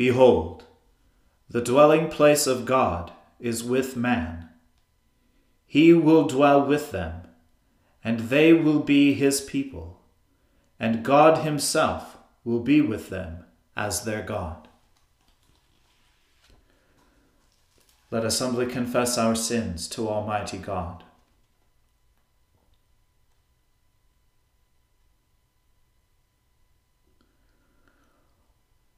Behold, the dwelling place of God is with man. He will dwell with them, and they will be his people, and God himself will be with them as their God. Let us humbly confess our sins to Almighty God.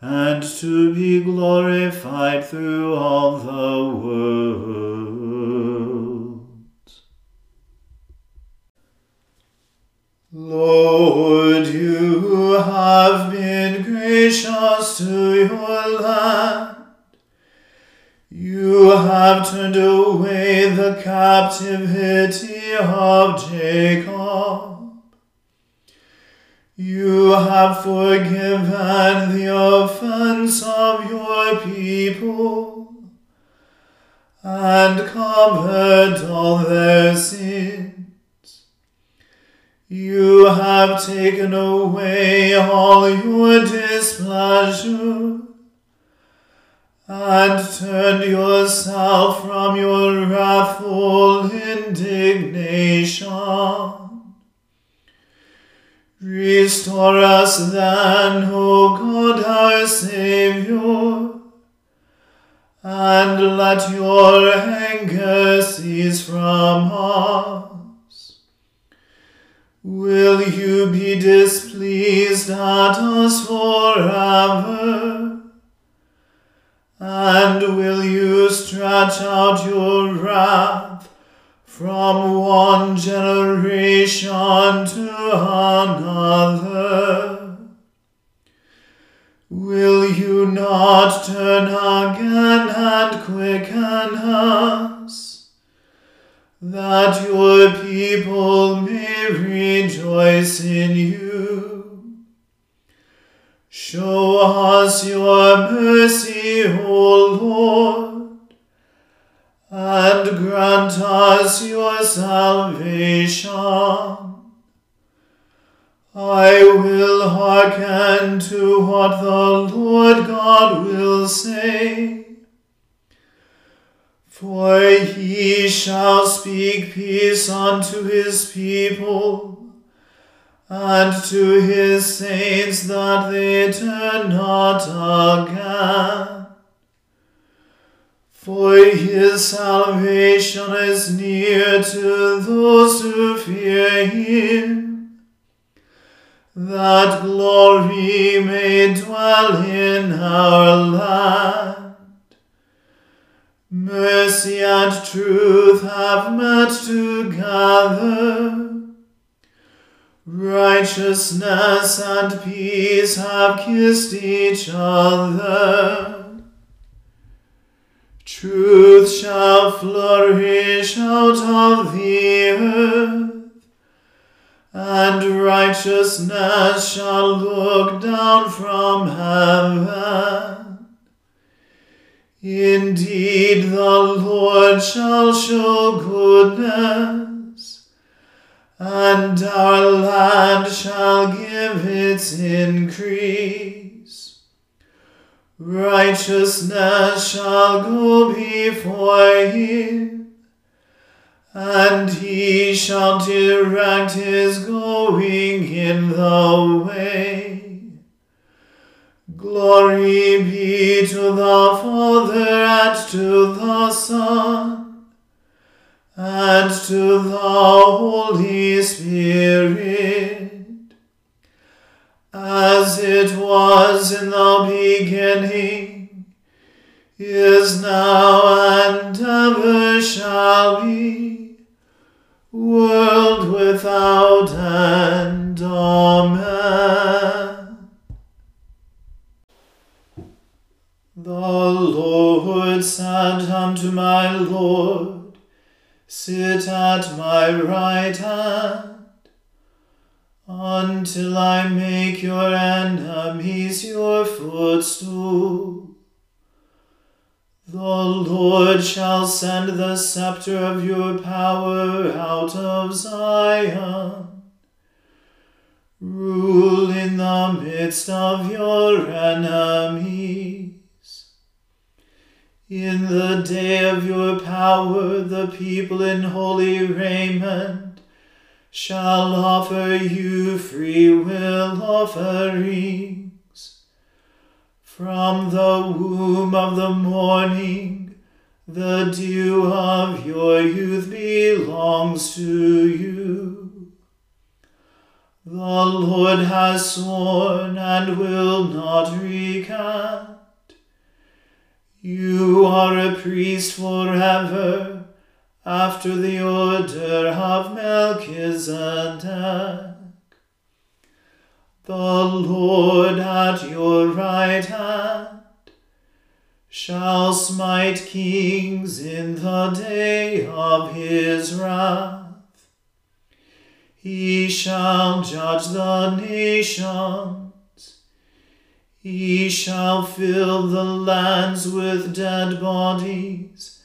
and to be glorified through all the world. Lord, you have been gracious to your land. You have turned away the captivity of Jacob. You have forgiven the offense of your people and covered all their sins. You have taken away all your displeasure and turned yourself from your wrathful indignation. Restore us then, O God our Saviour, and let your anger cease from us. Will you be displeased at us forever? And will you stretch out your wrath from one generation to another? Will you not turn again and quicken us, that your people may rejoice in you? Show us your mercy, O Lord, and grant us your salvation. I will hearken to what the Lord God will say. For he shall speak peace unto his people, and to his saints that they turn not again. For his salvation is near to those who fear him that glory may dwell in our land. Mercy and truth have met together. Righteousness and peace have kissed each other. Truth shall flourish out of the earth and righteousness shall look down from heaven. Indeed, the Lord shall show goodness, and our land shall give its increase. Righteousness shall go before him and he shall direct his going in the way. Glory be to the Father and to the Son and to the Holy Spirit, as it was in the beginning, is now, and ever shall be world without end. Amen. The Lord said unto my Lord, Sit at my right hand, until I make your enemies your footstool. The Lord shall send the scepter of your power out of Zion. Rule in the midst of your enemies. In the day of your power, the people in holy raiment shall offer you free will offerings. From the womb of the morning, the dew of your youth belongs to you. The Lord has sworn and will not recant. You are a priest forever, after the order of Melchizedek. The Lord at your right hand shall smite kings in the day of his wrath. He shall judge the nations. He shall fill the lands with dead bodies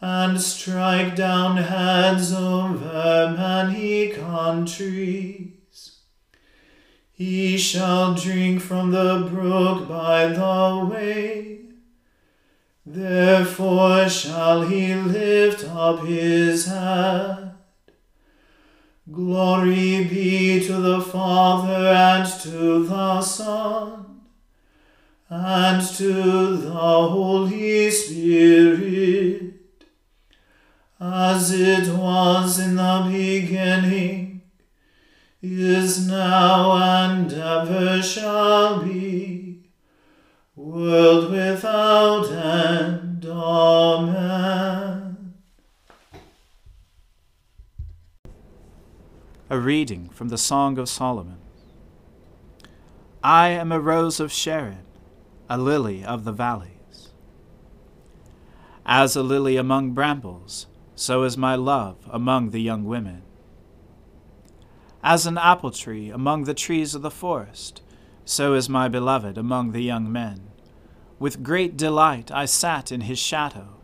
and strike down heads over many countries. He shall drink from the brook by the way. Therefore shall he lift up his head. Glory be to the Father and to the Son and to the Holy Spirit, as it was in the beginning is now and ever shall be, world without end. Amen. A reading from the Song of Solomon. I am a rose of Sharon, a lily of the valleys. As a lily among brambles, so is my love among the young women. As an apple tree among the trees of the forest, so is my beloved among the young men. With great delight I sat in his shadow,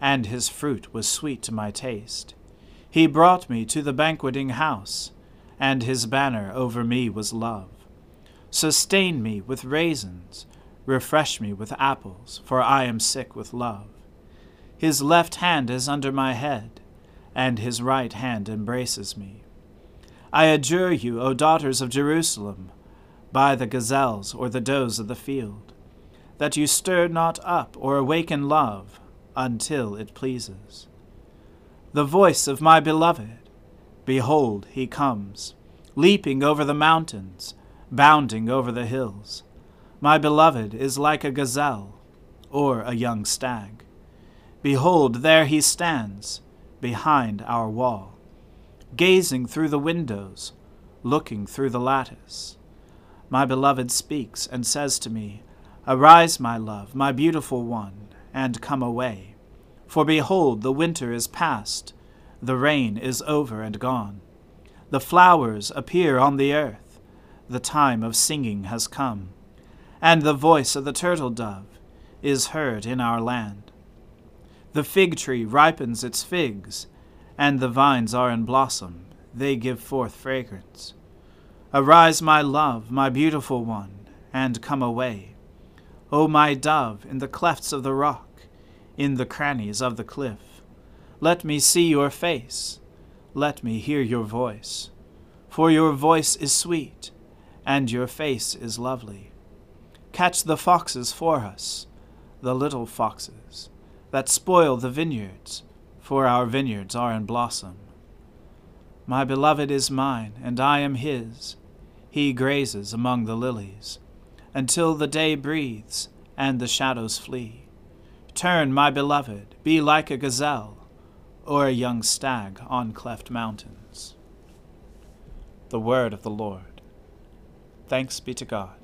and his fruit was sweet to my taste. He brought me to the banqueting house, and his banner over me was love. Sustain me with raisins, refresh me with apples, for I am sick with love. His left hand is under my head, and his right hand embraces me. I adjure you, O daughters of Jerusalem, by the gazelles or the does of the field, that you stir not up or awaken love until it pleases. The voice of my beloved, behold, he comes, leaping over the mountains, bounding over the hills. My beloved is like a gazelle or a young stag. Behold, there he stands behind our wall gazing through the windows, looking through the lattice. My beloved speaks and says to me, Arise, my love, my beautiful one, and come away. For behold, the winter is past, the rain is over and gone. The flowers appear on the earth, the time of singing has come, and the voice of the turtle dove is heard in our land. The fig tree ripens its figs, and the vines are in blossom, they give forth fragrance. Arise, my love, my beautiful one, and come away. O my dove, in the clefts of the rock, in the crannies of the cliff, let me see your face, let me hear your voice. For your voice is sweet, and your face is lovely. Catch the foxes for us, the little foxes, that spoil the vineyards for our vineyards are in blossom. My beloved is mine, and I am his. He grazes among the lilies, until the day breathes and the shadows flee. Turn, my beloved, be like a gazelle, or a young stag on cleft mountains. The word of the Lord. Thanks be to God.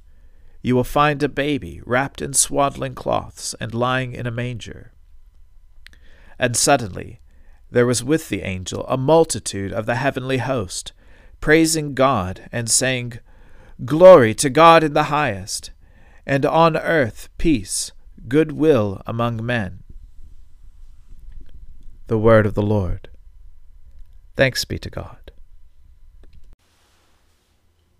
You will find a baby wrapped in swaddling cloths and lying in a manger. And suddenly there was with the angel a multitude of the heavenly host, praising God and saying, Glory to God in the highest, and on earth peace, good will among men. The word of the Lord. Thanks be to God.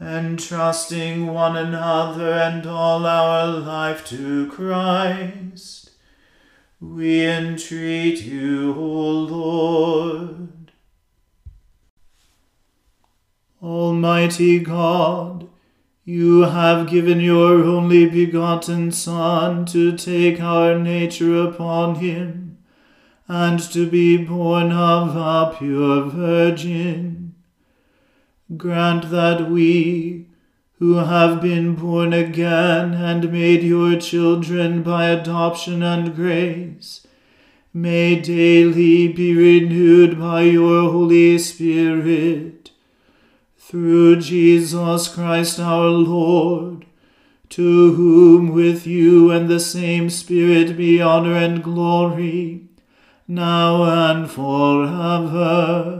entrusting one another and all our life to Christ, we entreat you, O Lord. Almighty God, you have given your only begotten Son to take our nature upon him, and to be born of a pure Virgin. Grant that we, who have been born again and made your children by adoption and grace, may daily be renewed by your Holy Spirit through Jesus Christ our Lord, to whom with you and the same Spirit be honor and glory, now and forever.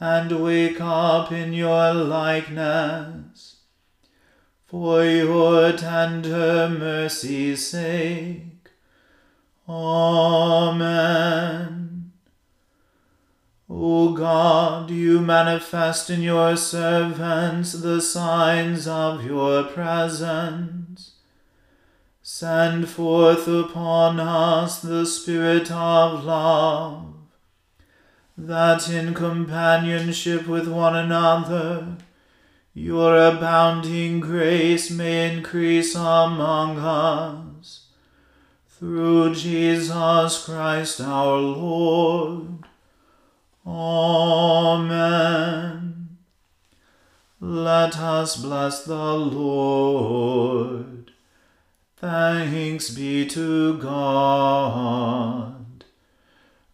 and wake up in your likeness. For your tender mercy's sake. Amen. O God, you manifest in your servants the signs of your presence. Send forth upon us the Spirit of love, that in companionship with one another your abounding grace may increase among us. Through Jesus Christ our Lord. Amen. Let us bless the Lord. Thanks be to God.